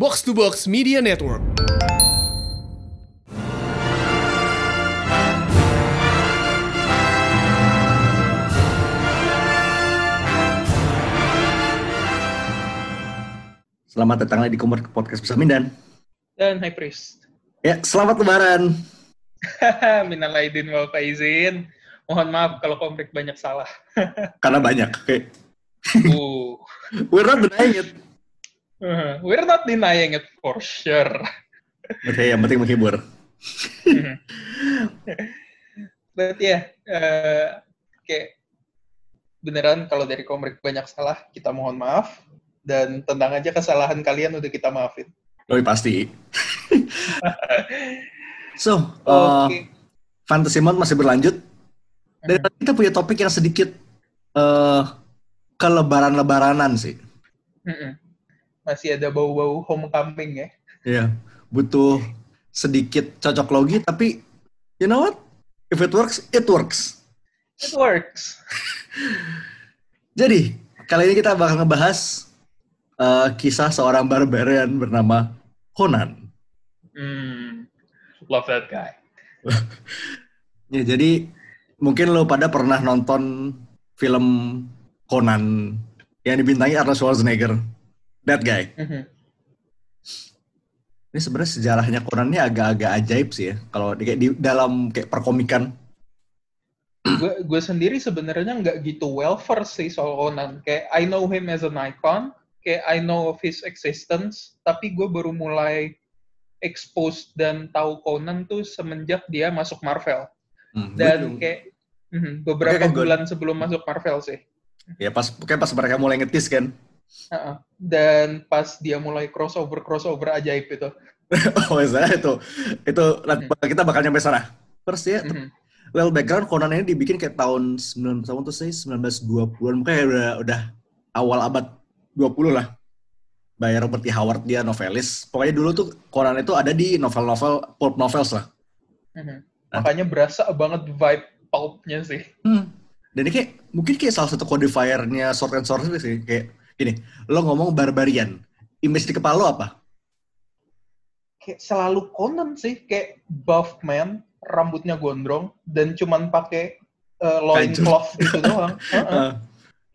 Box to Box Media Network. Selamat datang lagi di Komor Podcast bersama Mindan. Dan High Priest. Ya, selamat lebaran. Minal aidin wal faizin. Mohon maaf kalau komplek banyak salah. Karena banyak. Oke. uh. We're not denying it. Uh, We're not denying it for sure. Oke, yang penting menghibur. But ya, yeah, uh, kayak beneran kalau dari komplek banyak salah, kita mohon maaf. Dan tentang aja kesalahan kalian udah kita maafin. Lebih pasti. so, uh, okay. Fantasy Mode masih berlanjut. Dan uh-huh. kita punya topik yang sedikit uh, kelebaran-lebaranan sih. Uh-uh. Masih ada bau-bau homecoming ya. Iya, butuh sedikit cocok logi, tapi you know what? If it works, it works. It works. Jadi, kali ini kita bakal ngebahas uh, kisah seorang barbarian bernama Conan. Hmm, love that guy. ya, jadi mungkin lo pada pernah nonton film Conan yang dibintangi Arnold Schwarzenegger. That guy. Mm-hmm. Ini sebenarnya sejarahnya Conan ini agak-agak ajaib sih ya. Kalau di, di dalam kayak perkomikan. gue sendiri sebenarnya nggak gitu well versed sih soal Conan. Kayak I know him as an icon, kayak I know of his existence, tapi gue baru mulai expose dan tahu Conan tuh semenjak dia masuk Marvel. Hmm, dan kayak mm, beberapa okay, bulan sebelum masuk Marvel sih. Ya pas kayak pas mereka mulai ngetis kan. Uh-uh. Dan pas dia mulai crossover crossover ajaib itu. oh ya itu itu hmm. kita bakal nyampe sana. First ya, mm-hmm. well background Conan ini dibikin kayak tahun 9 tahun tuh sih 1920-an, mungkin udah udah awal abad 20 lah. By Robert T. Howard, dia novelis. Pokoknya dulu tuh Conan itu ada di novel-novel, pulp novels lah. Mm-hmm. Nah. Makanya berasa banget vibe pulpnya sih. Hmm. Dan ini kayak, mungkin kayak salah satu codifiernya Sword and Sorcery sih. Kayak gini, lo ngomong barbarian. Image di kepala lo apa? Kayak selalu Conan sih. Kayak buff man, rambutnya gondrong, dan cuman pakai uh, loincloth gitu doang. Uh-uh. Uh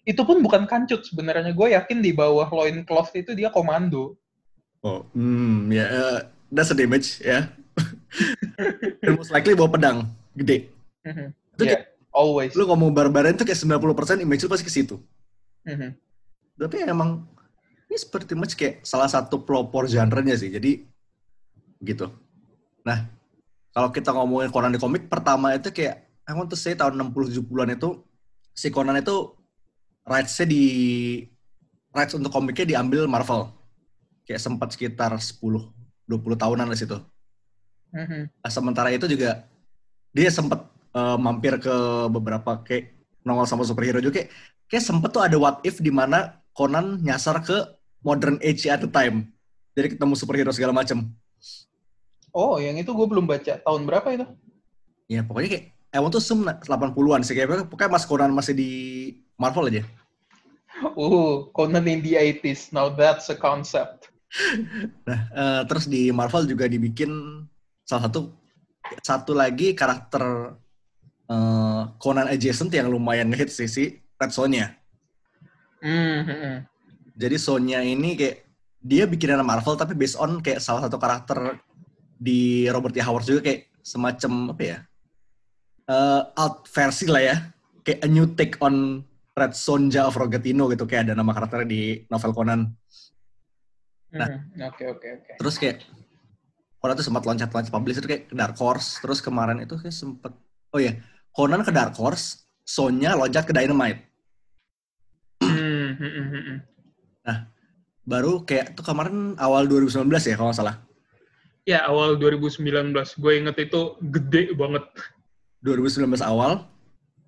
itu pun bukan kancut sebenarnya. Gue yakin di bawah loin cloth itu dia komando. Oh, hmm, ya, yeah, uh, that's a damage, ya. Yeah. most likely bawa pedang, gede. Mm-hmm. Itu yeah, kayak, always. Lu ngomong barbarian itu kayak 90% image lu pasti ke situ. Mm-hmm. Tapi emang, ini seperti much kayak salah satu pelopor genre-nya sih, jadi gitu. Nah, kalau kita ngomongin Conan di komik, pertama itu kayak, I want to say tahun 60-70-an itu, si Conan itu rights-nya di rights untuk komiknya diambil Marvel. Kayak sempat sekitar 10 20 tahunan di situ. Mm-hmm. Nah, sementara itu juga dia sempat uh, mampir ke beberapa kayak nongol sama superhero juga kayak, kayak sempet tuh ada what if di mana Conan nyasar ke modern age at the time. Jadi ketemu superhero segala macam. Oh, yang itu gue belum baca. Tahun berapa itu? Ya, pokoknya kayak I want to 80-an sih. Kayak, pokoknya Mas Conan masih di Marvel aja. Uh, Conan in the 80s. Now that's a concept. Nah, uh, terus di Marvel juga dibikin salah satu satu lagi karakter uh, Conan adjacent yang lumayan ngehit sih si Red Sonja. Mm-hmm. Jadi Sonya ini kayak dia bikinan Marvel tapi based on kayak salah satu karakter di Robert E. Howard juga kayak semacam apa ya? Uh, alt versi lah ya. Kayak a new take on Red Sonja of Rogatino gitu kayak ada nama karakternya di novel Conan. Nah, hmm, oke oke oke. Terus kayak Conan tuh sempat loncat-loncat publish itu kayak ke Dark Horse, terus kemarin itu kayak sempet oh ya, Conan ke Dark Horse, Sonja loncat ke Dynamite. Hmm, hmm, hmm, nah, baru kayak tuh kemarin awal 2019 ya kalau nggak salah. Ya, awal 2019. Gue inget itu gede banget. 2019 awal,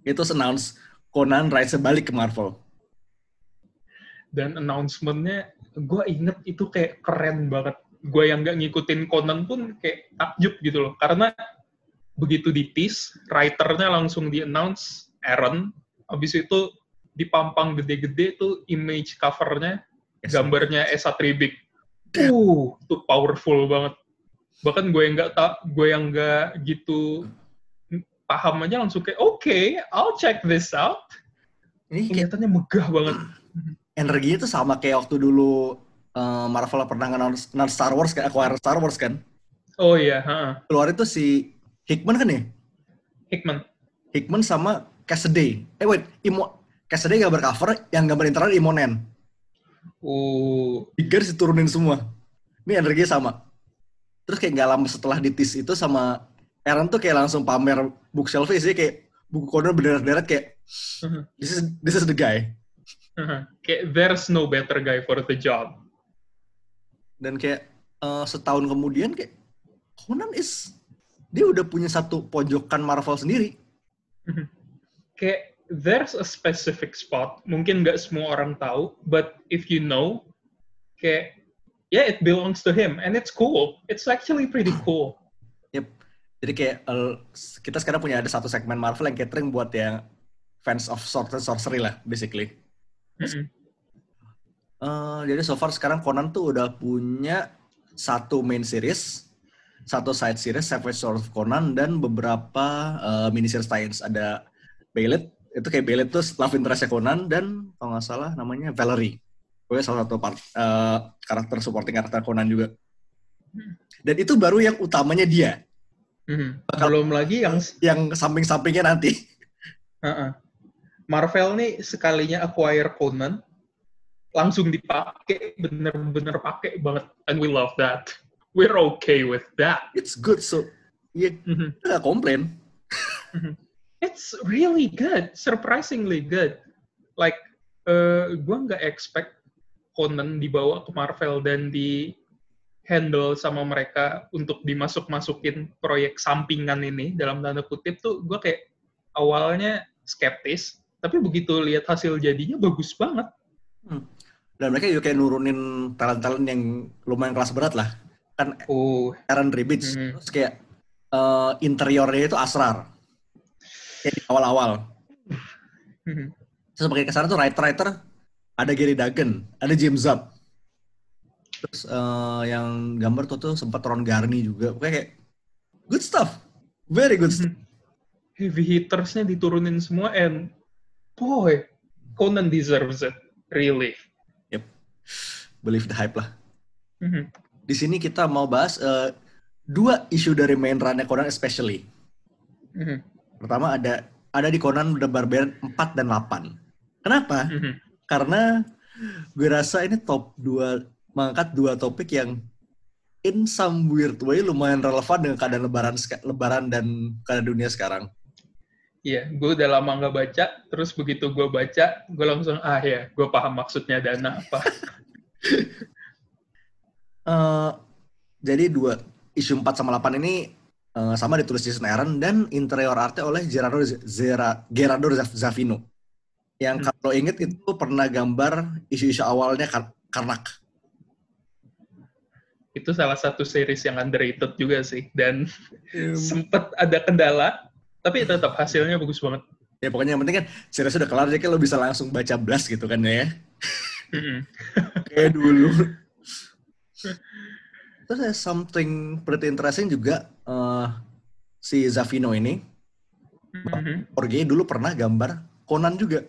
itu announce Conan Rise balik ke Marvel. Dan announcement-nya, gue inget itu kayak keren banget. Gue yang gak ngikutin Conan pun kayak takjub gitu loh. Karena begitu di tease, writer-nya langsung di-announce Aaron. Habis itu dipampang gede-gede tuh image cover-nya, yes. gambarnya Esa Tribik. Uh, itu powerful banget. Bahkan gue yang nggak tak, gue yang nggak gitu paham aja langsung kayak, oke, okay, I'll check this out. Ini kelihatannya megah banget. Energinya tuh sama kayak waktu dulu uh, Marvel pernah kenal Star Wars kayak acquire Star Wars kan. Oh iya. Uh. Keluar itu si Hickman kan ya? Hickman. Hickman sama Cassidy. Eh wait, Imo Cassidy gambar cover, yang gambar internal Imonen. Uh. Tiga diturunin semua. Ini energinya sama. Terus kayak gak lama setelah ditis itu sama Aaron tuh kayak langsung pamer bookshelf sih kayak buku corner bener-bener kayak uh-huh. this is this is the guy. Uh-huh. Kayak there's no better guy for the job. Dan kayak uh, setahun kemudian kayak Conan is dia udah punya satu pojokan Marvel sendiri. Uh-huh. Kayak there's a specific spot. Mungkin nggak semua orang tahu, but if you know, kayak yeah, it belongs to him and it's cool. It's actually pretty cool. Yep. Jadi kayak uh, kita sekarang punya ada satu segmen Marvel yang catering buat yang fans of and sorcery lah, basically. Mm-hmm. Uh, jadi so far sekarang Conan tuh udah punya satu main series, satu side series, Savage Sword of Conan, dan beberapa uh, mini series tie Ada Baylet, itu kayak Baylet tuh love interest Conan, dan kalau nggak salah namanya Valerie. Pokoknya salah satu part, uh, karakter supporting karakter Conan juga. Mm. Dan itu baru yang utamanya dia. Hmm. Belum lagi yang yang samping-sampingnya nanti. Uh-uh. Marvel nih sekalinya acquire Conan langsung dipakai bener-bener pakai banget and we love that. We're okay with that. It's good so ya yeah, mm-hmm. komplain. It's really good, surprisingly good. Like uh, gue nggak expect Conan dibawa ke Marvel dan di handle sama mereka untuk dimasuk-masukin proyek sampingan ini dalam tanda kutip tuh gue kayak awalnya skeptis tapi begitu lihat hasil jadinya bagus banget hmm. dan mereka juga kayak nurunin talent-talent yang lumayan kelas berat lah kan uh. Aaron Ribbits hmm. terus kayak uh, interiornya itu asrar kayak di awal-awal hmm. terus sebagai ke sana tuh writer-writer ada Gary Duggan ada James Zub Terus uh, yang gambar tuh tuh sempat Ron Garni juga. Pokoknya kayak good stuff. Very good stuff. Heavy hittersnya diturunin semua and boy, Conan deserves it. Really. Yep. Believe the hype lah. Mm-hmm. Di sini kita mau bahas uh, dua isu dari main runnya Conan especially. Mm-hmm. Pertama ada ada di Conan The Barbarian 4 dan 8. Kenapa? Mm-hmm. Karena gue rasa ini top 2 mengangkat dua topik yang in some weird way lumayan relevan dengan keadaan lebaran lebaran dan keadaan dunia sekarang. Iya, gue udah lama nggak baca, terus begitu gue baca, gue langsung, ah ya, gue paham maksudnya dana apa. uh, jadi dua, isu 4 sama 8 ini uh, sama ditulis Jason Aaron dan interior artnya oleh Gerardo, Zera, Gerardo Zavino. Yang hmm. kalau inget itu pernah gambar isu-isu awalnya Karnak itu salah satu series yang underrated juga sih dan yeah. sempet ada kendala tapi tetap hasilnya bagus banget ya pokoknya yang penting kan series udah kelar jadi lo bisa langsung baca blast gitu kan ya kayak dulu terus ada something pretty interesting juga uh, si Zavino ini mm-hmm. Jorge dulu pernah gambar Conan juga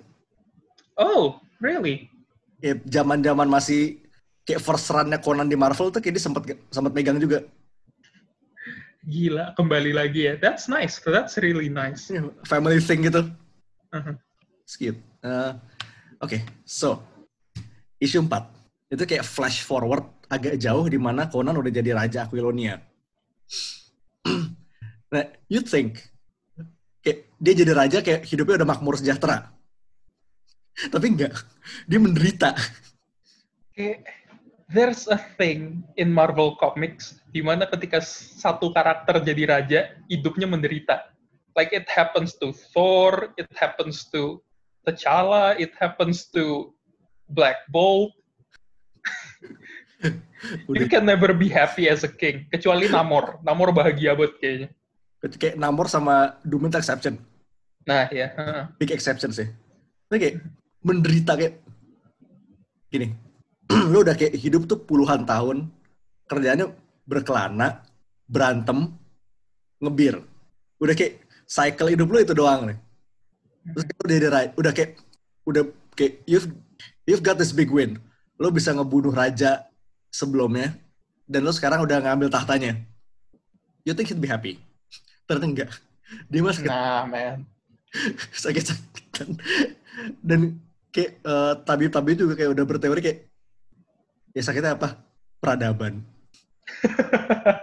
oh really ya zaman zaman masih kayak first run-nya Conan di Marvel tuh kayak dia sempat sempat megang juga. Gila, kembali lagi ya. That's nice. That's really nice. Yeah, family thing gitu. Uh-huh. Skip. Uh, Oke, okay. so isu 4 itu kayak flash forward agak jauh di mana Conan udah jadi raja Aquilonia. nah, you think kayak dia jadi raja kayak hidupnya udah makmur sejahtera. Tapi enggak, dia menderita. Kayak there's a thing in Marvel Comics di mana ketika satu karakter jadi raja, hidupnya menderita. Like it happens to Thor, it happens to T'Challa, it happens to Black Bolt. you can never be happy as a king, kecuali Namor. Namor bahagia banget kayaknya. Kayak Namor sama Doom exception. Nah, ya. Big exception sih. Tapi kayak menderita kayak gini, lu udah kayak hidup tuh puluhan tahun kerjaannya berkelana, berantem, ngebir. Udah kayak cycle hidup lu itu doang nih. Terus udah udah, udah kayak udah kayak you've you've got this big win. Lo bisa ngebunuh raja sebelumnya dan lo sekarang udah ngambil tahtanya. You think he'd be happy? Ternyata enggak. Dia masih nah, man. sakit-sakitan. Dan kayak uh, tabib-tabib juga kayak udah berteori kayak ya sakitnya apa? Peradaban.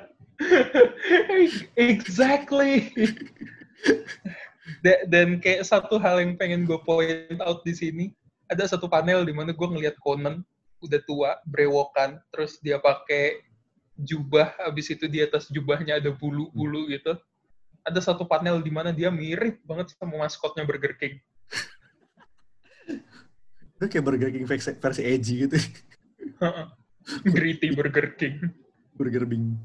exactly. Dan kayak satu hal yang pengen gue point out di sini, ada satu panel di mana gue ngeliat Conan udah tua, brewokan, terus dia pakai jubah, habis itu di atas jubahnya ada bulu-bulu gitu. Ada satu panel di mana dia mirip banget sama maskotnya Burger King. Itu kayak Burger King versi, versi edgy gitu. Gritty Burger King. Burger Bing.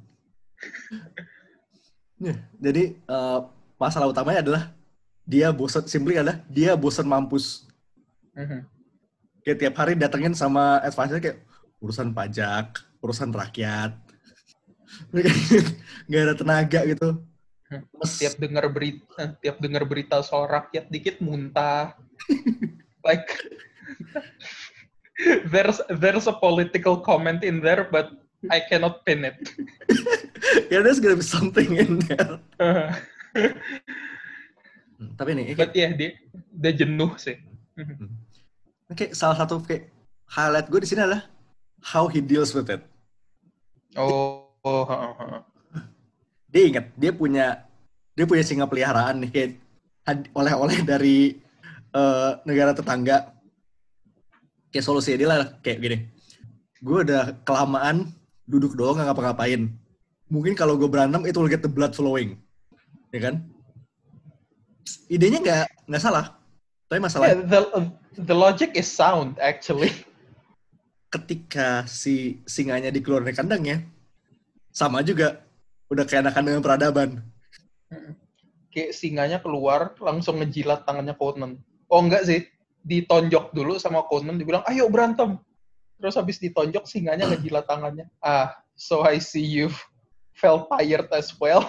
jadi uh, masalah utamanya adalah dia bosan, simply adalah dia bosan mampus. Uh-huh. Kayak tiap hari datengin sama advisor kayak urusan pajak, urusan rakyat. Gak ada tenaga gitu. Mes. Tiap dengar berita, tiap dengar berita soal rakyat dikit muntah. like there's there's a political comment in there, but I cannot pin it. yeah, there's gonna be something in there. Hmm, tapi nih, But ya yeah, dia, dia jenuh sih. Oke, okay, salah satu kayak highlight gue di sini adalah how he deals with it. Oh, oh, oh, oh. Dia ingat, dia punya dia punya singa peliharaan nih kayak oleh-oleh dari uh, negara tetangga. Kayak solusi dia lah kayak gini. Gue udah kelamaan duduk doang nggak ngapa-ngapain. Mungkin kalau gue berantem itu will get the blood flowing ya kan? Idenya nggak nggak salah, tapi masalah. Yeah, the the logic is sound actually. Ketika si singanya dikeluarin dari kandangnya, sama juga udah kayak anak dengan peradaban. Kayak singanya keluar langsung ngejilat tangannya Conan. Oh enggak sih, ditonjok dulu sama Conan dibilang ayo berantem. Terus habis ditonjok singanya ngejilat tangannya. Ah, so I see you felt tired as well.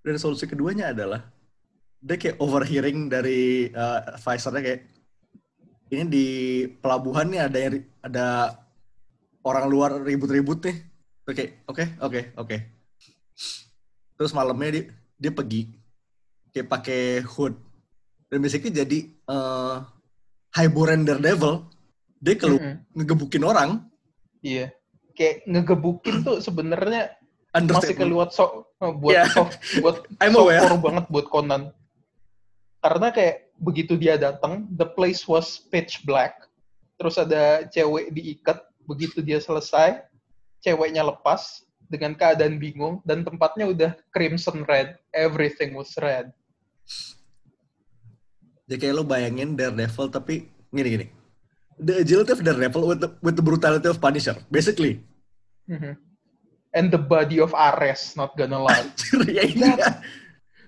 Dan solusi keduanya adalah dia kayak overhearing dari uh, advisornya kayak ini di pelabuhan nih ada yang ada orang luar ribut-ribut nih. Oke, oke, oke, oke. Terus malamnya dia dia pergi kayak pakai hood dan basically jadi uh, highborn devil dia kalau mm -hmm. ngegebukin orang iya kayak ngegebukin tuh sebenarnya masih keluar so buat yeah. buat I'm aware. banget buat Conan. Karena kayak begitu dia datang, the place was pitch black. Terus ada cewek diikat, begitu dia selesai, ceweknya lepas dengan keadaan bingung dan tempatnya udah crimson red, everything was red. Jadi kayak lo bayangin Daredevil tapi gini gini. The agility of Daredevil with the, with the brutality of Punisher, basically. Mm -hmm and the body of Ares, not gonna lie. yeah, that,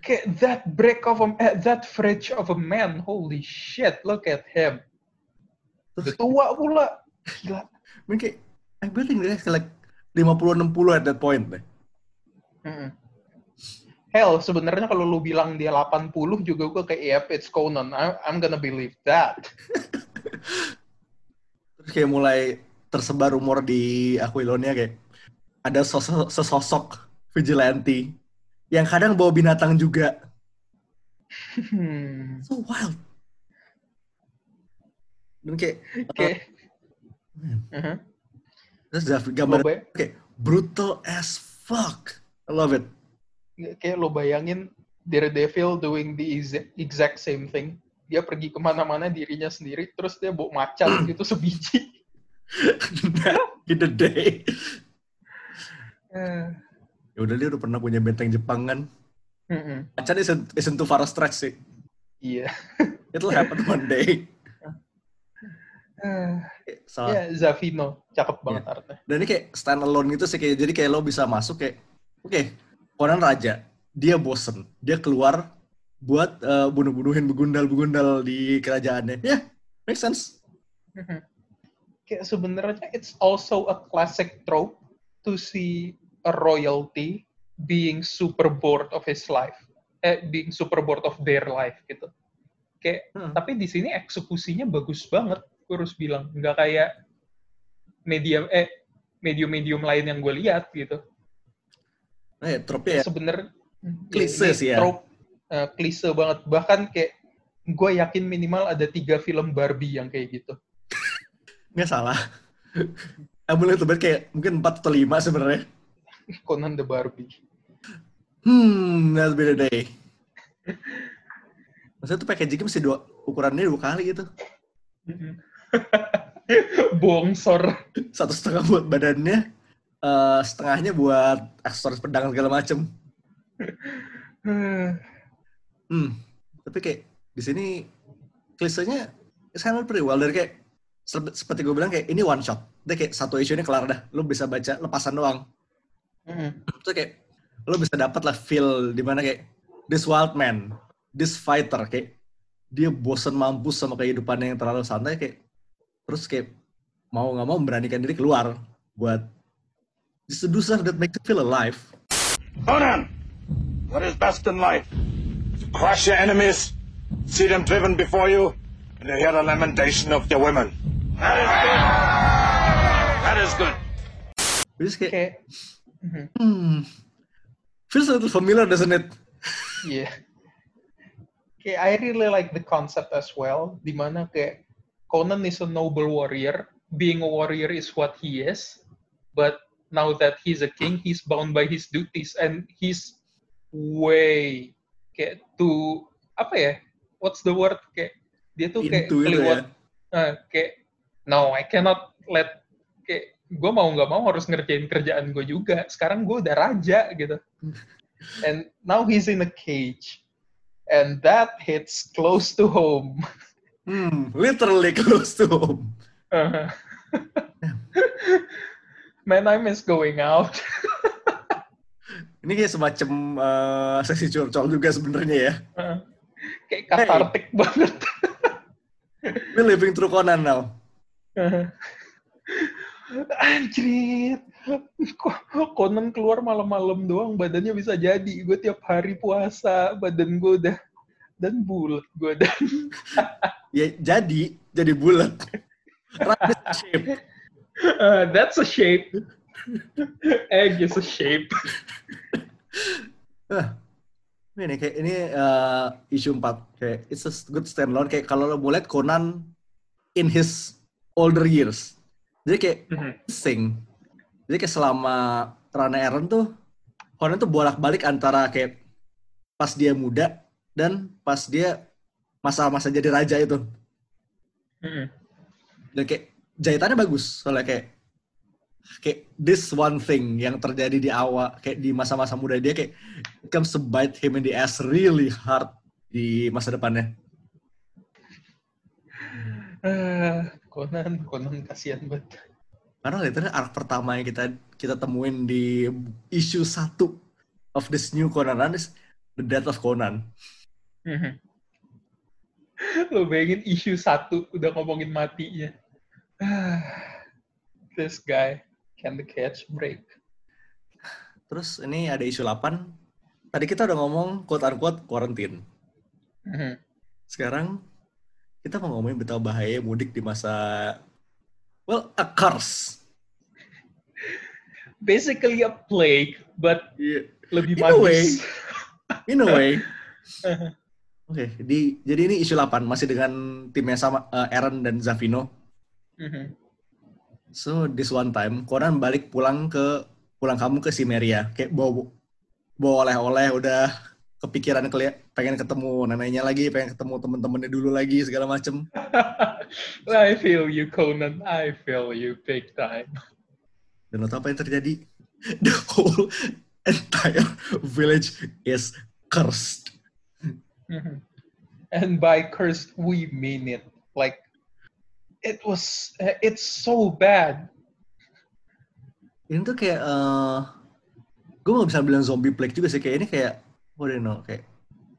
yeah. that break of a, eh, that fridge of a man, holy shit, look at him. Udah tua pula. Gila. Mungkin kayak, I believe dia like 50-60 at that point. Deh. Hell, sebenarnya kalau lu bilang dia 80 juga gue kayak, yep, it's Conan. I'm, I'm gonna believe that. Terus kayak mulai tersebar rumor di Aquilonia kayak, ada sosok, sesosok vigilante yang kadang bawa binatang juga. Hmm. So wild. Dan kayak, okay. uh, uh-huh. terus gambar kayak brutal as fuck. I love it. Kayak lo bayangin Daredevil doing the exact same thing. Dia pergi ke mana-mana dirinya sendiri, terus dia bawa macan gitu sebiji. In the day. Ya udah dia udah pernah punya benteng Jepang kan. Mm-hmm. Macan isn't, isn't too far a stretch sih. Iya. Yeah. It'll happen one day. Uh, so, ya, Zavino. Cakep banget yeah. artnya. Dan ini kayak stand alone gitu sih. Kayak, jadi kayak lo bisa masuk kayak, oke, okay, Conan Raja. Dia bosen. Dia keluar buat uh, bunuh-bunuhin begundal-begundal di kerajaannya. Ya, yeah, make sense. Mm-hmm. kayak sebenarnya it's also a classic trope to see a royalty being super bored of his life, eh, being super bored of their life gitu. Kayak, hmm. tapi di sini eksekusinya bagus banget, gue harus bilang, nggak kayak media eh medium-medium lain yang gue lihat gitu. Eh, trope ya. Sebenernya klise sih ya. Trope, uh, klise banget. Bahkan kayak gue yakin minimal ada tiga film Barbie yang kayak gitu. Nggak salah. Aku lihat tuh kayak mungkin empat atau lima sebenarnya. Conan the Barbie. Hmm, that'll be the day. Maksudnya tuh packagingnya mesti dua, ukurannya dua kali gitu. Bongsor. Satu setengah buat badannya, uh, setengahnya buat aksesoris pedang segala macem. hmm, tapi kayak di sini klisenya sangat pretty well dari kayak seperti gue bilang kayak ini one shot. Dia kayak satu issue ini kelar dah. Lu bisa baca lepasan doang. Mm. Terus kayak lu bisa dapat lah feel di mana kayak this wild man, this fighter kayak dia bosan mampus sama kehidupannya yang terlalu santai kayak terus kayak mau nggak mau memberanikan diri keluar buat just to do stuff that makes you feel alive. Conan, what is best in life? To crush your enemies, see them driven before you, and to hear the lamentation of your women. That is good. That is good. Just kayak, okay. hmm, feels a little familiar, doesn't it? yeah. Okay, I really like the concept as well. Dimana kayak Conan is a noble warrior. Being a warrior is what he is. But now that he's a king, he's bound by his duties and he's way kayak to apa ya? What's the word? Kayak dia tuh kayak keliwat. Ya? Uh, kayak no, I cannot let kayak gue mau nggak mau harus ngerjain kerjaan gue juga. Sekarang gue udah raja gitu. And now he's in a cage. And that hits close to home. Hmm, literally close to home. Uh-huh. Man, I miss going out. Ini kayak semacam uh, sesi curcol juga sebenarnya ya. Uh, kayak katartik hey. banget. We're living through Conan now. Uh-huh. Anjrit. Conan keluar malam-malam doang badannya bisa jadi. Gue tiap hari puasa, badan gue udah dan bulat gue dan. ya jadi, jadi bulat. shape. Uh, that's a shape. Egg is a shape. uh, ini kayak ini uh, isu 4 kayak it's a good standalone kayak kalau lo boleh Conan in his older years. Jadi kayak mm-hmm. sing jadi kayak selama Rana Aaron tuh, Conan tuh bolak-balik antara kayak pas dia muda dan pas dia masa-masa jadi raja itu. Mm-hmm. Dan kayak jahitannya bagus, soalnya kayak kayak this one thing yang terjadi di awal kayak di masa-masa muda dia kayak comes to bite him in the ass really hard di masa depannya. Uh, Conan, Conan kasihan banget. Karena literally arc pertama yang kita kita temuin di isu satu of this new Conan run is the death of Conan. Lo bayangin isu satu udah ngomongin matinya. this guy can the catch break. Terus ini ada isu 8. Tadi kita udah ngomong quote unquote quarantine. Mm-hmm. Sekarang kita mau ngomongin betapa bahaya mudik di masa Well, a curse. Basically a plague, but yeah. lebih In a way. In a way. Oke, okay, di jadi ini isu 8 masih dengan timnya sama uh, Aaron dan Zavino. Mm-hmm. So this one time Conan balik pulang ke pulang kamu ke Simeria, kayak bawa bawa oleh-oleh udah kepikiran pengen ketemu neneknya lagi, pengen ketemu temen-temennya dulu lagi segala macem. I feel you Conan, I feel you big time. Dan lo tau apa yang terjadi? The whole entire village is cursed. And by cursed, we mean it. Like, it was, it's so bad. Ini tuh kayak, uh, gue gak bisa bilang zombie plague juga sih. Kayak ini kayak what do you know kayak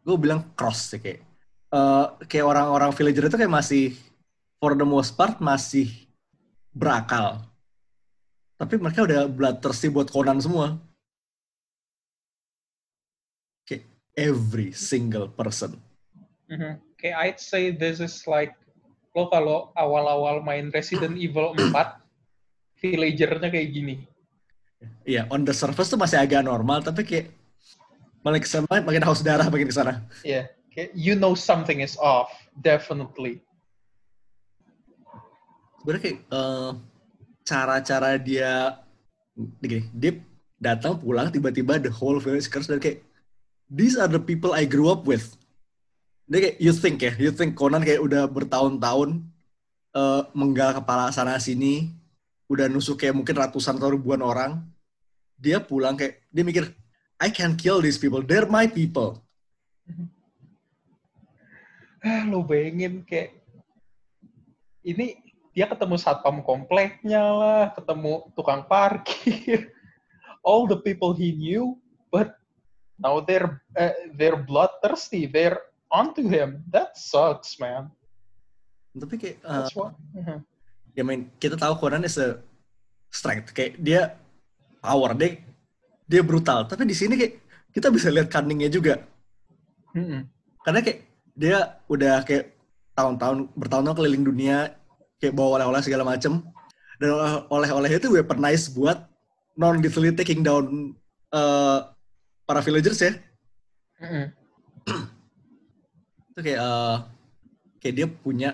gue bilang cross sih kayak uh, kayak orang-orang villager itu kayak masih for the most part masih berakal. Tapi mereka udah bloodthirsty buat Conan semua. Kayak every single person. Mm-hmm. Kayak I'd say this is like lo kalau awal-awal main Resident Evil 4 villagernya kayak gini. Iya, yeah, on the surface tuh masih agak normal, tapi kayak makin ke sana makin haus darah makin ke sana. Iya, yeah, kayak you know something is off, definitely. Sebenarnya kayak uh, cara-cara dia gini, dia datang pulang tiba-tiba the whole village curse dan kayak these are the people I grew up with. Dia kayak you think ya, you think Conan kayak udah bertahun-tahun uh, menggal kepala sana sini, udah nusuk kayak mungkin ratusan atau ribuan orang. Dia pulang kayak dia mikir I can kill these people, they're my people. Ah, lo bayangin kayak ini dia ketemu satpam kompleknya lah, ketemu tukang parkir, all the people he knew, but now they're uh, they're bloodthirsty, they're onto him. That sucks, man. Tapi kayak, uh, what, uh-huh. ya main kita tahu Conan is a strength, kayak dia power, dia dia brutal. Tapi di sini kayak kita bisa lihat cunningnya juga. Mm-hmm. Karena kayak dia udah kayak tahun-tahun bertahun-tahun keliling dunia kayak bawa oleh-oleh segala macem dan oleh-oleh itu weaponize buat non lethally taking down uh, para villagers ya mm-hmm. itu kayak uh, kayak dia punya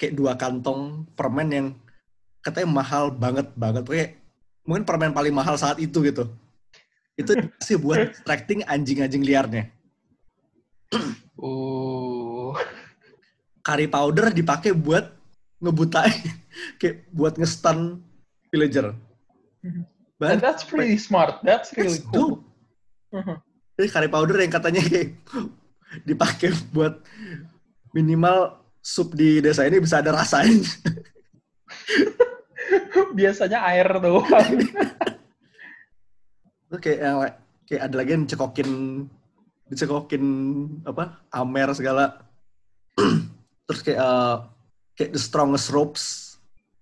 kayak dua kantong permen yang katanya mahal banget banget kayak mungkin permen paling mahal saat itu gitu itu sih buat attracting anjing-anjing liarnya uh curry powder dipakai buat ngebutain kayak buat ngestan villager. But that's pretty smart. That's really that's cool. Uh-huh. Jadi curry powder yang katanya kayak dipakai buat minimal sup di desa ini bisa ada rasanya. Biasanya air doang. Itu kayak yang kayak ada lagi yang cekokin dicekokin apa amer segala terus kayak uh, kayak the strongest ropes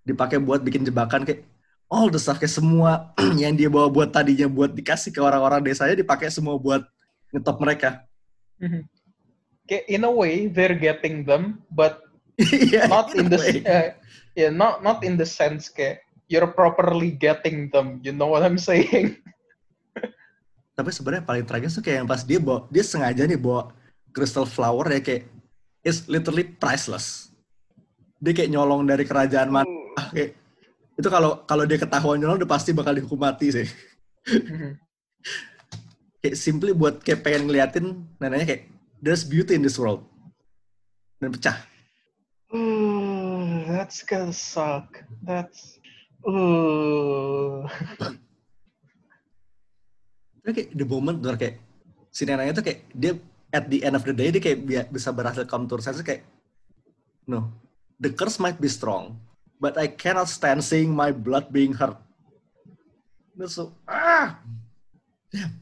dipakai buat bikin jebakan kayak all the stuff kayak semua yang dia bawa buat tadinya buat dikasih ke orang-orang desanya dipakai semua buat ngetop mereka. Mm-hmm. Kayak in a way they're getting them, but yeah, not in, in the uh, yeah not not in the sense kayak you're properly getting them. You know what I'm saying? Tapi sebenarnya paling tragis tuh kayak yang pas dia bawa dia sengaja nih bawa crystal flower ya kayak it's literally priceless dia kayak nyolong dari kerajaan mana hmm. kayak itu kalau kalau dia ketahuan nyolong udah pasti bakal dihukum mati sih hmm. kayak simply buat kayak pengen ngeliatin neneknya kayak there's beauty in this world dan pecah uh, that's gonna suck that's uh. kayak the moment tuh kayak si neneknya tuh kayak dia at the end of the day dia kayak bisa berhasil come to sense kayak no the curse might be strong, but I cannot stand seeing my blood being hurt. So, ah, damn,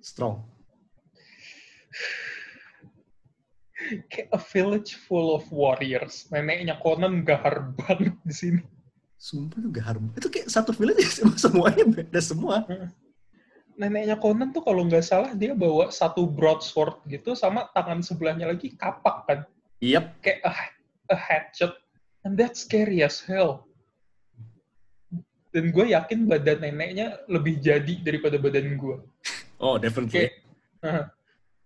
strong. Kayak a village full of warriors. Neneknya Conan gahar banget di sini. Sumpah tuh gahar Itu kayak satu village semuanya beda semua. Neneknya Conan tuh kalau nggak salah dia bawa satu broadsword gitu sama tangan sebelahnya lagi kapak kan. Yep. Kayak ah, a hatchet and that's scary as hell. Dan gue yakin badan neneknya lebih jadi daripada badan gue. Oh, definitely. Kayak, uh,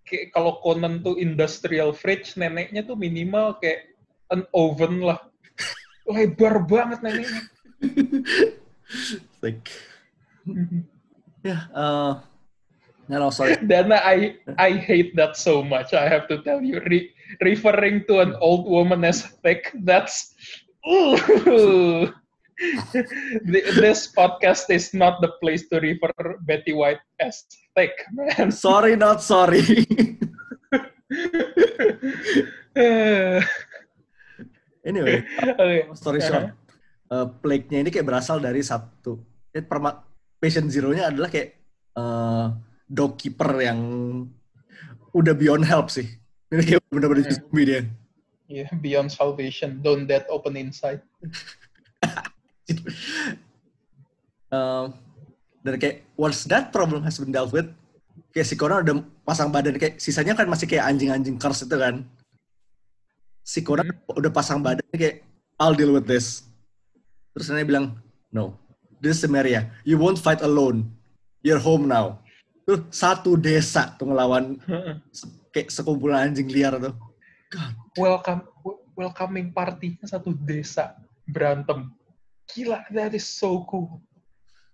kayak kalau Conan tuh industrial fridge, neneknya tuh minimal kayak an oven lah. Lebar banget neneknya. like, yeah, uh, no, sorry. Dana, I I hate that so much. I have to tell you. Re referring to an old woman as thick, that's ooh. this podcast is not the place to refer Betty White as thick, man. Sorry, not sorry. anyway, okay. story short, uh, plague-nya ini kayak berasal dari satu. Perma patient zero-nya adalah kayak uh, dog keeper yang udah beyond help sih. Ini kayak bener-bener yeah. zombie dia. Yeah, beyond salvation, don't dead open inside. uh, dan kayak once that problem has been dealt with kayak si Conan udah pasang badan kayak sisanya kan masih kayak anjing-anjing curse itu kan si Conan hmm. udah pasang badan kayak I'll deal with this terus dia bilang no this is Samaria you won't fight alone. You're home now. Tuh satu desa tuh ngelawan kayak sekumpulan anjing liar tuh. God. welcome welcoming party satu desa berantem. Gila that is so cool.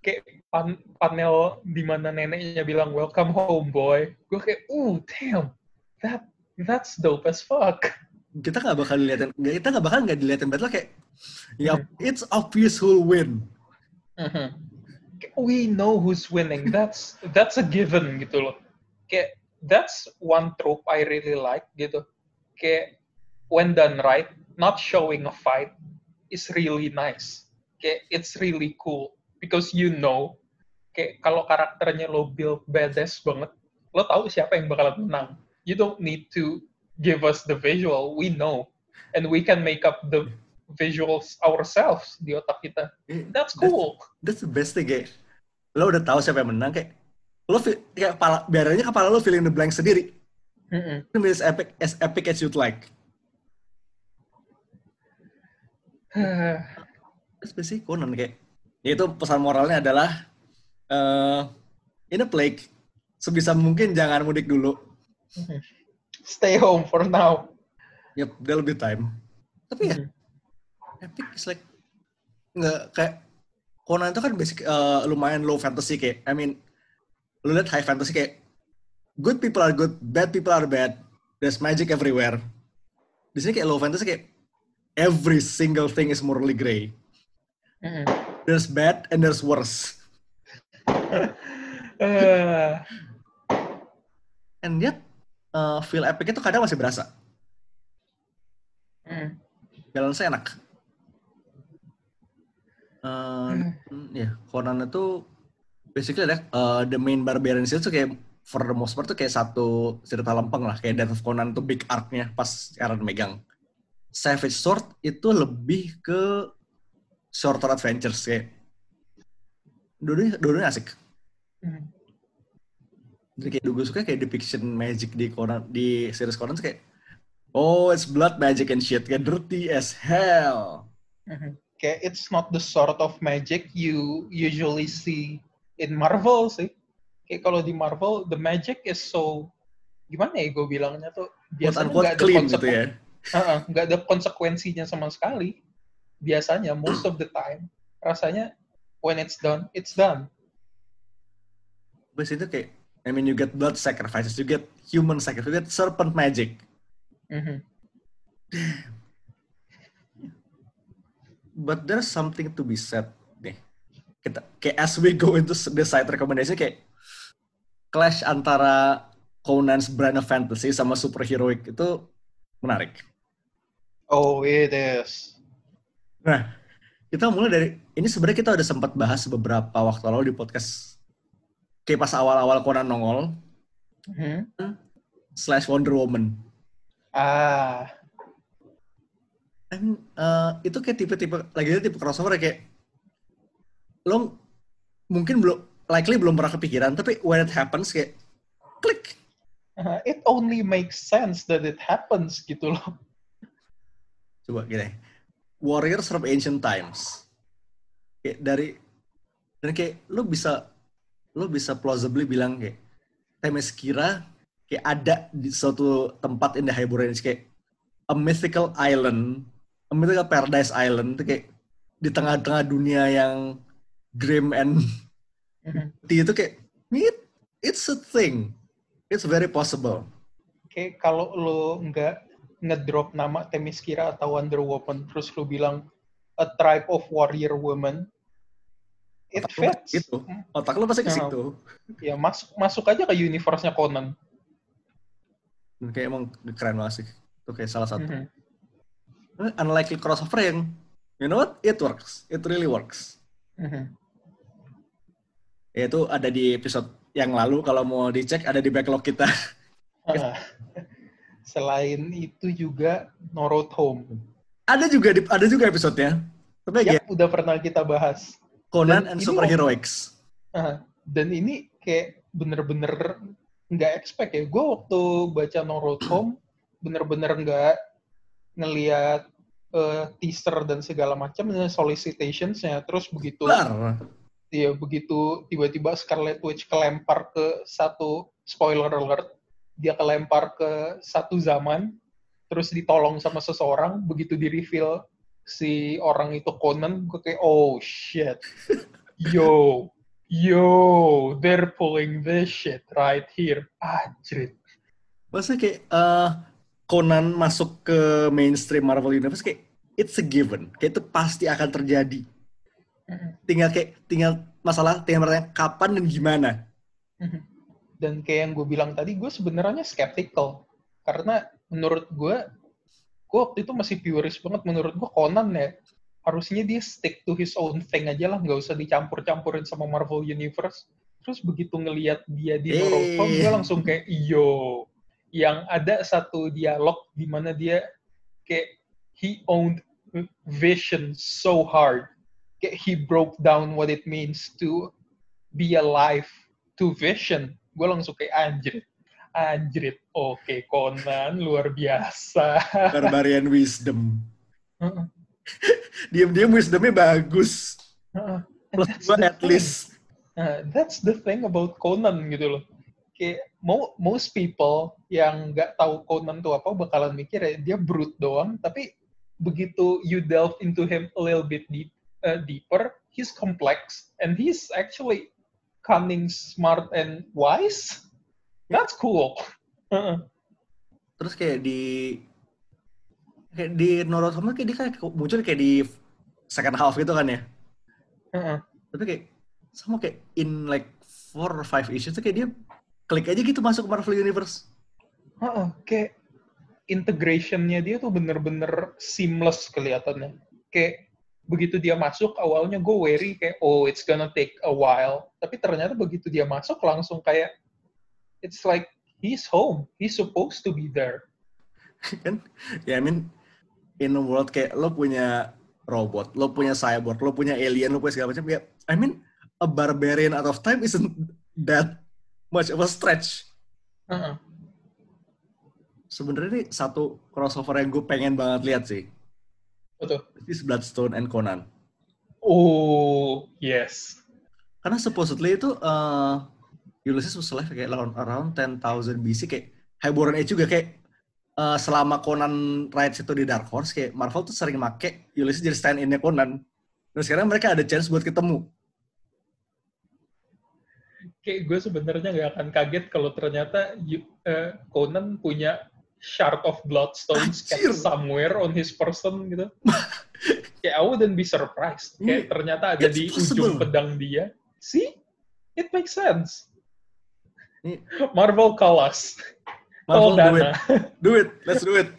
Kayak pan panel di mana neneknya bilang welcome home boy. Gue kayak uh damn. That that's dope as fuck. Kita nggak bakal dilihatin kita nggak bakal nggak dilihatin battle kayak ya mm-hmm. it's obvious who'll win mm-hmm we know who's winning. That's that's a given gitu loh. Kayak that's one trope I really like gitu. Kayak when done right, not showing a fight is really nice. Kayak it's really cool because you know kayak kalau karakternya lo build badass banget, lo tahu siapa yang bakalan menang. You don't need to give us the visual, we know. And we can make up the visuals ourselves di otak kita. That's cool. That's, that's the best thing, kayak lo udah tahu siapa yang menang kayak lo kayak kepala biarnya kepala lo feeling the blank sendiri. Mm -hmm. as epic as epic as you'd like. Spesies Conan kayak itu pesan moralnya adalah uh, in a plague sebisa mungkin jangan mudik dulu. Stay home for now. Yep, there'll be time. Tapi ya, mm -hmm. Epic is like nggak kayak Conan itu kan basic uh, lumayan low fantasy kayak I mean lu lihat high fantasy kayak good people are good, bad people are bad. There's magic everywhere. Di sini kayak low fantasy kayak every single thing is morally gray. Mm. There's bad and there's worse. uh. And yet uh, feel epic itu kadang masih berasa. Mm. Balance enak. Uh, hmm. Ya, Conan itu basically ada uh, the main barbarian itu kayak for the most part tuh kayak satu cerita lempeng lah kayak Death of Conan tuh big arc-nya pas Aaron megang. Savage Sword itu lebih ke shorter adventures kayak dulu dulu asik. Hmm. Jadi kayak gue suka kayak depiction magic di Conan di series Conan tuh kayak oh it's blood magic and shit kayak dirty as hell. Hmm kayak it's not the sort of magic you usually see in Marvel sih. Kayak kalau di Marvel the magic is so gimana ya gue bilangnya tuh biasanya nggak ada konsekuensi gitu ya. nggak ada konsekuensinya sama sekali. Biasanya most of the time rasanya when it's done it's done. Bes itu kayak I mean you get blood sacrifices, you get human sacrifice, you get serpent magic. Mm -hmm but there's something to be said nih. Kita kayak as we go into the side recommendation kayak clash antara Conan's brand of fantasy sama superheroic itu menarik. Oh, it is. Nah, kita mulai dari ini sebenarnya kita udah sempat bahas beberapa waktu lalu di podcast kayak pas awal-awal Conan nongol. Hmm? Slash Wonder Woman. Ah, I mean, uh, itu kayak tipe-tipe lagi tipe crossover kayak lo mungkin belum likely belum pernah kepikiran tapi when it happens kayak klik. Uh, it only makes sense that it happens gitu loh. Coba gini warriors from ancient times. Kayak dari dan kayak lo bisa lo bisa plausibly bilang kayak Temeskira kayak ada di suatu tempat in the kayak a mythical island Amerika Paradise Island itu kayak di tengah-tengah dunia yang grim and mm-hmm. itu kayak it, it's a thing. It's very possible. Kayak kalau lo nggak ngedrop nama Temiskira atau Wonder Woman terus lo bilang a tribe of warrior woman it otak fits. gitu. Otak lo pasti ke situ. Ya masuk masuk aja ke universe-nya Conan. Kayak emang keren banget sih. Itu kayak salah satu. Mm -hmm unlikely crossover yang you know what it works it really works mm-hmm. itu ada di episode yang lalu kalau mau dicek ada di backlog kita uh, selain itu juga No Road Home ada juga di, ada juga episodenya Tapi ya, udah pernah kita bahas. Conan dan and Superheroics. Uh, dan ini kayak bener-bener nggak expect ya. Gue waktu baca No Road Home bener-bener nggak ngeliat uh, teaser dan segala macam solicitationsnya. Terus begitu Iya begitu tiba-tiba Scarlet Witch kelempar ke satu spoiler alert dia kelempar ke satu zaman terus ditolong sama seseorang begitu di reveal si orang itu Conan gue kayak oh shit. Yo yo they're pulling this shit right here. Anjrit. Maksudnya kayak uh, Conan masuk ke mainstream Marvel Universe kayak it's a given. Kayak itu pasti akan terjadi. Tinggal kayak tinggal masalah tinggal bertanya kapan dan gimana. Dan kayak yang gue bilang tadi, gue sebenarnya skeptical karena menurut gue, gue waktu itu masih purist banget. Menurut gue Conan ya harusnya dia stick to his own thing aja lah, nggak usah dicampur-campurin sama Marvel Universe. Terus begitu ngelihat dia di Naruto, hey. gue langsung kayak, yo, yang ada satu dialog di mana dia kayak he owned vision so hard. Kayak he broke down what it means to be alive to vision. Gue langsung kayak anjrit. Anjrit. Oke, okay, Conan luar biasa. Barbarian wisdom. Diam-diam wisdomnya bagus. Plus at least. Uh, that's the thing about Conan gitu loh kayak mo most people yang nggak tahu Conan tuh apa bakalan mikir ya dia brute doang. Tapi begitu you delve into him a little bit deep, uh, deeper he's complex and he's actually cunning smart and wise. That's cool. Terus kayak di kayak di Norotomo kayak dia kayak muncul kayak di second half gitu kan ya? Uh-uh. tapi kayak sama kayak in like four or five issues tuh kayak dia klik aja gitu masuk ke Marvel Universe. Oh, kayak integrationnya dia tuh bener-bener seamless kelihatannya. Kayak begitu dia masuk awalnya gue wary kayak oh it's gonna take a while. Tapi ternyata begitu dia masuk langsung kayak it's like he's home. He's supposed to be there. kan? Ya, I mean in a world kayak lo punya robot, lo punya cyborg, lo punya alien, lo punya segala macam. Ya, I mean a barbarian out of time isn't that much of a stretch. Uh-uh. Sebenarnya ini satu crossover yang gue pengen banget lihat sih. Betul. This Bloodstone and Conan. Oh, yes. Karena supposedly itu uh, Ulysses was alive kayak around, around 10,000 BC kayak Highborn Age juga kayak uh, selama Conan rides itu di Dark Horse kayak Marvel tuh sering make Ulysses jadi stand-in-nya Conan. Dan sekarang mereka ada chance buat ketemu kayak gue sebenarnya nggak akan kaget kalau ternyata uh, Conan punya shard of bloodstones kayak somewhere on his person gitu. kayak I wouldn't be surprised. Kayak hmm. ternyata ada It's di possible. ujung pedang dia. See? It makes sense. Marvel call us. Marvel do it. Do it. Let's do it.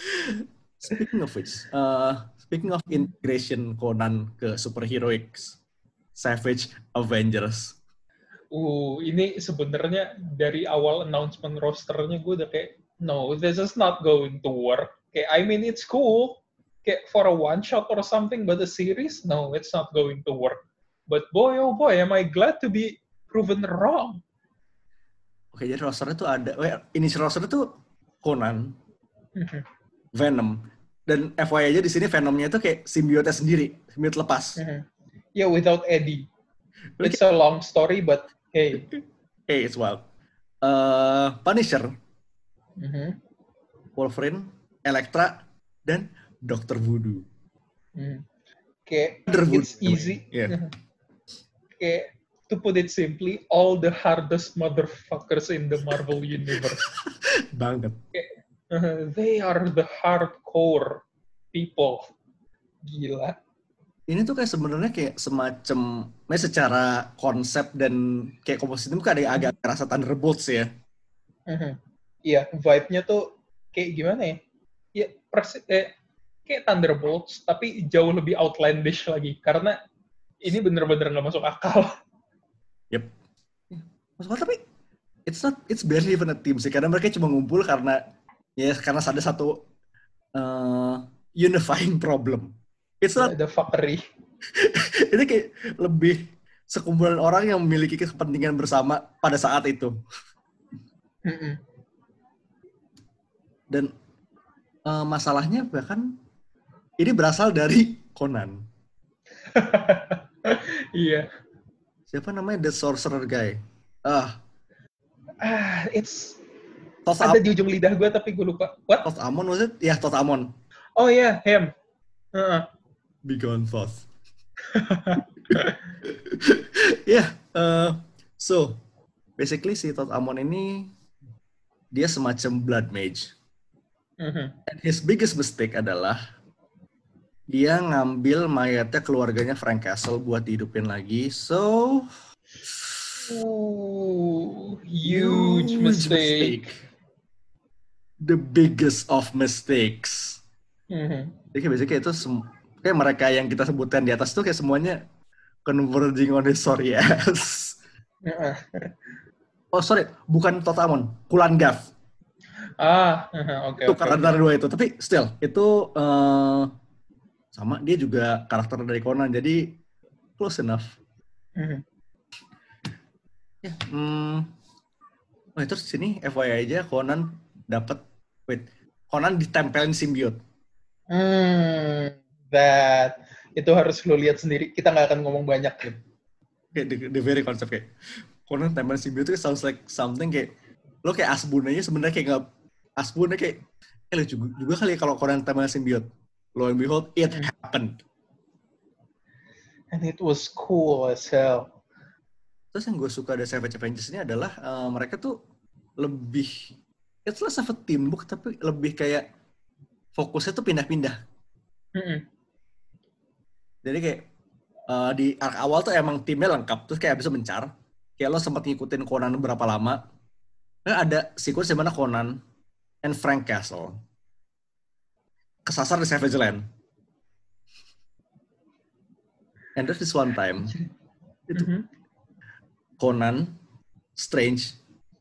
speaking of which, uh, speaking of integration Conan ke superheroics, Savage Avengers uh ini sebenarnya dari awal announcement rosternya gue udah kayak no this is not going to work. Kayak I mean it's cool. Kayak for a one shot or something but the series no it's not going to work. But boy oh boy am I glad to be proven wrong. Oke jadi rosternya tuh ada oh ya, initial roster tuh Conan mhm. Venom dan FYI aja di sini Venomnya tuh kayak simbiotnya sendiri simbiot lepas. Ya yeah, without Eddie. It's a long story, but Hey. hey, it's wild. Uh, Punisher, mm-hmm. Wolverine, Elektra, dan Doctor Voodoo. Mm. Kayak it's easy. Yeah. Kayak to put it simply, all the hardest motherfuckers in the Marvel universe. Banget. Kayak, uh, they are the hardcore people. Gila ini tuh kayak sebenarnya kayak semacam, nah secara konsep dan kayak komposisi itu ada agak rasa Thunderbolts ya. Mm-hmm. Iya, vibe-nya tuh kayak gimana ya? Ya persi eh, kayak Thunderbolts tapi jauh lebih outlandish lagi karena ini bener-bener nggak masuk akal. Yep. Masuk akal tapi it's not it's barely even a team sih karena mereka cuma ngumpul karena ya karena ada satu uh, unifying problem It's not, The fuckery. itu kayak lebih sekumpulan orang yang memiliki kepentingan bersama pada saat itu. Mm-mm. Dan eh, masalahnya bahkan ini berasal dari Conan. Iya. Siapa namanya The Sorcerer guy? Ah, Ah, it's Tos, ada di ujung lidah gue tapi gue lupa. What? Tos Amon it? Ya, Tos Amon. Oh iya, him. Heeh. Be gone Thoth. Ya, eh, so basically si Tos Amon ini dia semacam blood mage. Mhm. And his biggest mistake adalah dia ngambil mayatnya keluarganya Frank Castle buat dihidupin lagi. So Ooh, huge, mistake. The biggest of mistakes. Mhm. Jadi basically itu sem- kayak mereka yang kita sebutkan di atas tuh kayak semuanya converging on sorry ass. Heeh. Oh sorry, bukan Totamon, Kulan Gav. Ah, oke itu oke. karakter dua itu. Tapi still, itu eh, sama dia juga karakter dari Conan, jadi close enough. Mhm. Ya, hmm. Oh, terus sini FYI aja Conan dapat wait, Conan ditempelin simbiot. Hmm, that itu harus lo lihat sendiri. Kita nggak akan ngomong banyak. Kayak the, the very concept kayak Conan tempelin simbiot itu sounds like something kayak lo kayak Asbun aja sebenarnya kayak nggak Asbun kayak eh lucu juga, juga kali ya kalau Conan tempelin simbiot. Lo and behold, it happened. And it was cool as hell. Terus yang gue suka dari Savage Avengers ini adalah eh, mereka tuh lebih it's less of a teamwork tapi lebih kayak fokusnya tuh pindah-pindah. Mhm. Jadi kayak eh, di arc awal tuh emang timnya lengkap terus kayak bisa mencar. Kayak lo sempat ngikutin Conan berapa lama. Nah, ada sequence di mana Conan and Frank Castle kesasar di Savage Land. And there's this one time itu Mhm. Conan, Strange,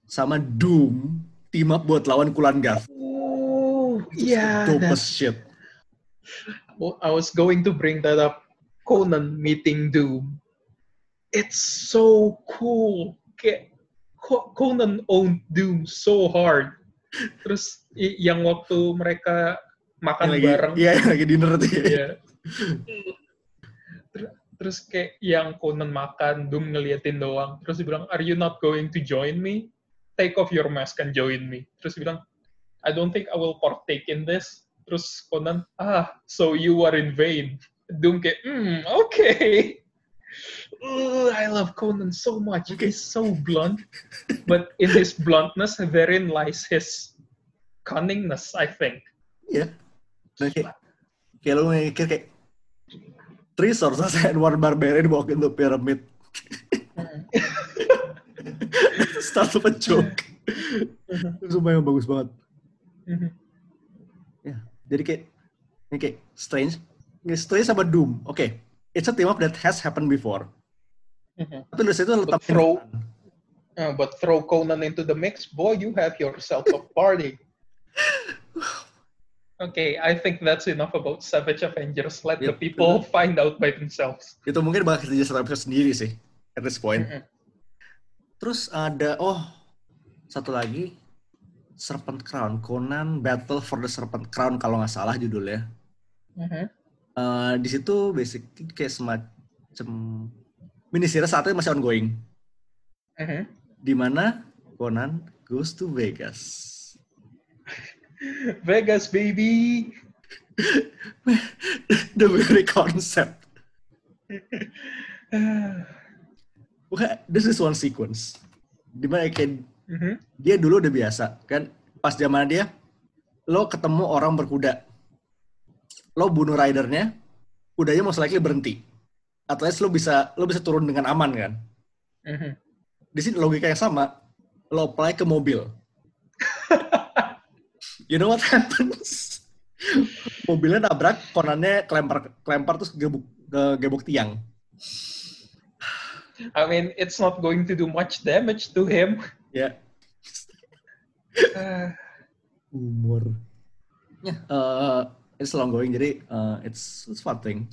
sama Doom team up buat lawan Kulan. Oh, yeah. Dope that- as shit. I was going to bring that up. Conan meeting Doom. It's so cool. Kayak Co- Conan owned Doom so hard. Terus yang waktu mereka makan Yang lagi, bareng, Iya, yang lagi dinner tuh. ya. Iya. Ter- Terus kayak yang Conan makan, Doom ngeliatin doang. Terus dia bilang, are you not going to join me? Take off your mask and join me. Terus dia bilang, I don't think I will partake in this. Terus Conan, ah, so you are in vain. Doom kayak, hmm, okay. Ugh, I love Conan so much. He's so blunt. But in his bluntness, therein lies his cunningness, I think. Iya. Dan kayak, mikir kayak three sources and one barbarian walk into pyramid. Start of a joke. Itu Sumpah yang bagus banget. Mhm. Ya, jadi kayak ini kayak Strange, Strange sama Doom. Oke, it's a team up that has happened before. Tapi lu situ tetap But throw- Uh, but throw Conan into the mix, boy, you have yourself a party. okay, I think that's enough about Savage Avengers. Let the Yep. people find out by themselves. itu mungkin bakal jadi satu episode sendiri sih at this point. Mm-mm. Terus ada oh satu lagi Serpent Crown, Conan Battle for the Serpent Crown kalau nggak salah judulnya. Mhm. Eh, di situ basically kayak semacam mini series saat ini masih ongoing. Mhm. Di mana Conan goes to Vegas. Vegas, baby. The very concept. Bukan, this is one sequence. Di mana kayak Mhm. dia dulu udah biasa kan pas zaman dia lo ketemu orang berkuda lo bunuh ridernya kudanya most likely berhenti. Atau at least lo bisa lo bisa turun dengan aman kan? Mhm. di sini logika yang sama lo apply ke mobil. You know what happens? Mobilnya nabrak konannya kelempar kelempar terus gebuk ke gebuk tiang. I mean, it's not going to do much damage to him. ya. Uh, umur. Ya. Eh, it's long going jadi uh, it's it's fun thing.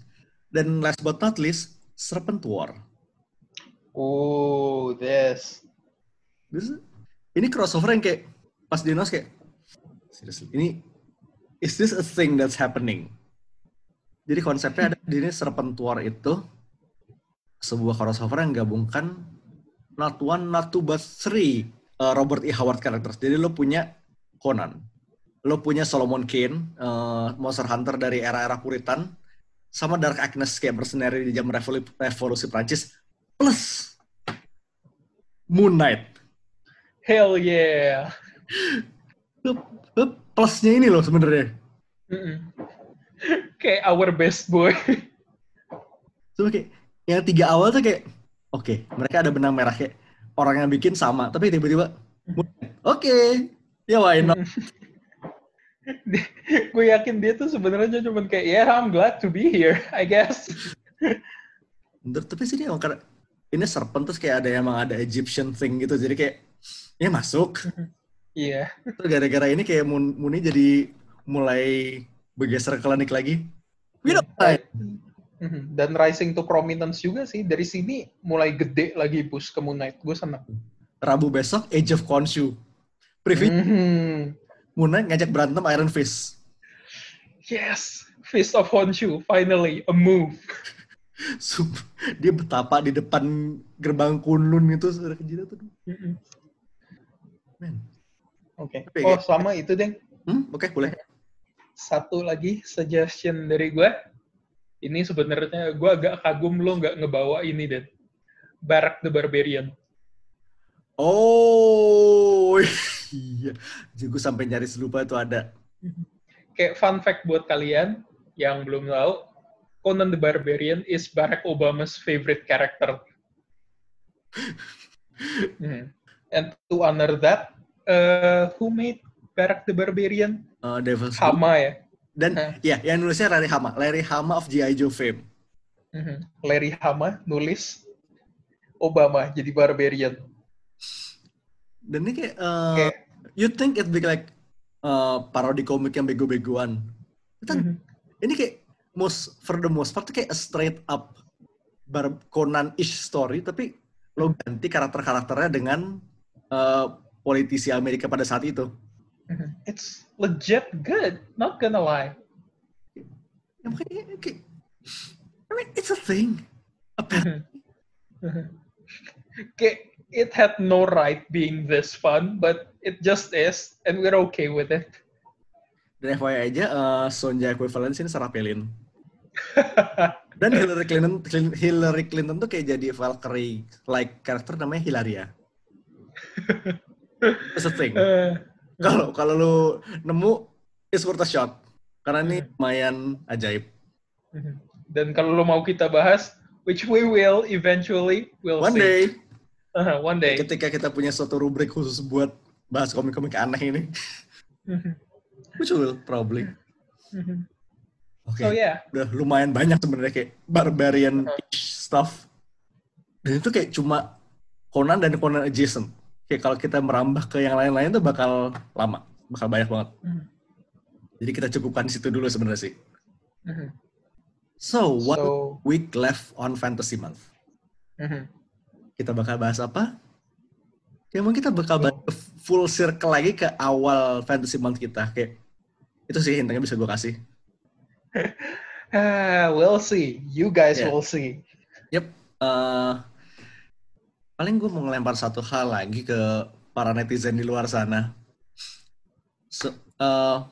Dan last but not least, Serpent War. Oh, this. this ini crossover yang kayak pas di kayak seriously ini is this a thing that's happening? Jadi konsepnya ada di ini Serpent War itu sebuah crossover yang gabungkan not one, not two, but three uh, Robert E. Howard characters. Jadi lo punya Conan, lo punya Solomon Kane, uh, Monster Hunter dari era-era Puritan, sama Dark Agnes kayak mercenary di zaman revolusi, revolusi Prancis, plus Moon Knight. Hell yeah. Plusnya ini loh sebenarnya. Mm -mm. kayak our best boy. Coba kayak yang tiga awal tuh kayak oke okay, mereka ada benang merah kayak orang yang bikin sama tapi tiba-tiba oke okay, ya why not gue yakin dia tuh sebenarnya cuma kayak ya yeah, I'm glad to be here I guess Bener, tapi sih dia karena ini serpent terus kayak ada emang ada Egyptian thing gitu jadi kayak ya masuk iya yeah. terus gara-gara ini kayak Muni jadi mulai bergeser ke klinik lagi we don't Mhm. Dan rising to prominence juga sih. Dari sini mulai gede lagi push ke Moon Knight. Gue senang. Rabu besok Age of Khonshu. Preview. Mm-hmm. Moon Knight ngajak berantem Iron Fist. Yes, Fist of Khonshu. Finally, a move. dia betapa di depan gerbang Kunlun itu sudah kejadian tuh. Mm-hmm. Oke. Okay. Oh, sama itu, Deng. Hmm, oke, okay, boleh. Satu lagi suggestion dari gue ini sebenarnya gue agak kagum lo nggak ngebawa ini deh Barak the Barbarian oh iya gue sampai nyari selupa itu ada kayak fun fact buat kalian yang belum tahu Conan the Barbarian is Barack Obama's favorite character hmm. and to honor that uh, who made Barack the Barbarian uh, Devil's Hama ya dan uh. ya, yang nulisnya Larry Hama, Larry Hama of G.I. Joe fame. Uh-huh. Larry Hama nulis Obama jadi barbarian. Dan ini kayak, uh, kayak you think it be like uh, parodi komik yang bego-begoan. uh-huh. ini kayak most for the most part kayak a straight up bar Conan-ish story, tapi lo ganti karakter-karakternya dengan uh, politisi Amerika pada saat itu. Mm-hmm. It's legit good. Not gonna lie. Okay. I mean, it's a thing. Okay, it had no right being this fun, but it just is, and we're okay with it. Dan FYI aja, uh, Sonja equivalence ini Sarah Palin. Dan Hillary Clinton, Hillary Clinton tuh kayak jadi Valkyrie like karakter namanya Hilaria. It's a thing. Uh, kalau kalau lu nemu is worth a shot karena ini hmm. lumayan ajaib. Hmm. Dan kalau lu mau kita bahas, which we will eventually, will one see. day. Uh, one day. Ketika kita punya suatu rubrik khusus buat bahas komik-komik aneh ini, which will probably. Oke. Okay. So yeah. Udah lumayan banyak sebenarnya kayak barbarian stuff. Dan itu kayak cuma Conan dan Conan adjacent kayak kalau kita merambah ke yang lain-lain tuh bakal lama, bakal banyak banget. Mm. Jadi kita cukupkan situ dulu sebenarnya sih. Mm-hmm. So, what so, week left on Fantasy Month? Mm-hmm. Kita bakal bahas apa? Ya mungkin kita bakal bahas full circle lagi ke awal Fantasy Month kita. Kayak itu sih intinya bisa gue kasih. uh, we'll see. You guys yeah. will see. Yep. Uh, paling gue mau ngelempar satu hal lagi ke para netizen di luar sana. So, uh,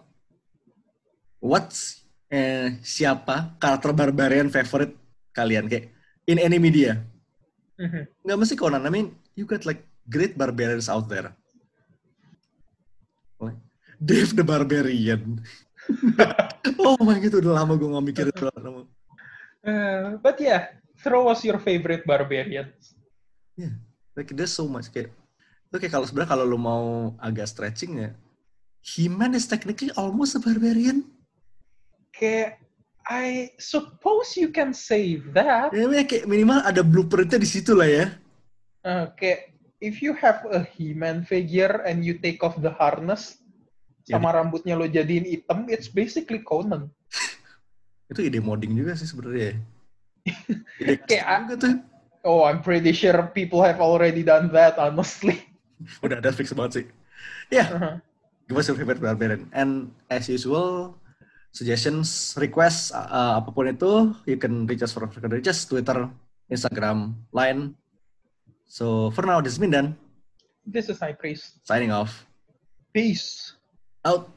what's eh, siapa karakter barbarian favorite kalian kayak in any media? Mm-hmm. Nggak mesti Conan. I mean, you got like great barbarians out there. Like, Dave the Barbarian. oh my god, udah lama gue nggak mikir itu. Uh, but yeah, throw us your favorite barbarians. Yeah, like there's so much kayak Oke, okay, kalau sebenarnya kalau lu mau agak stretching ya, He-Man is technically almost a barbarian. Kayak I suppose you can say that. Ya, kayak minimal ada blueprintnya di situ lah ya. Uh, kayak if you have a He-Man figure and you take off the harness, sama yeah. rambutnya lo jadiin hitam, it's basically Conan. Itu ide modding juga sih sebenarnya. ide kayak juga tuh. Oh, I'm pretty sure people have already done that, honestly. Udah ada fix banget sih. Ya, yeah. uh-huh. give us your favorite barbarian. And as usual, suggestions, request, uh, apa pun itu, you can reach us for frequent reaches, Twitter, Instagram, Line. So, for now, this is Mindan. This is High Priest. Signing off. Peace. Out.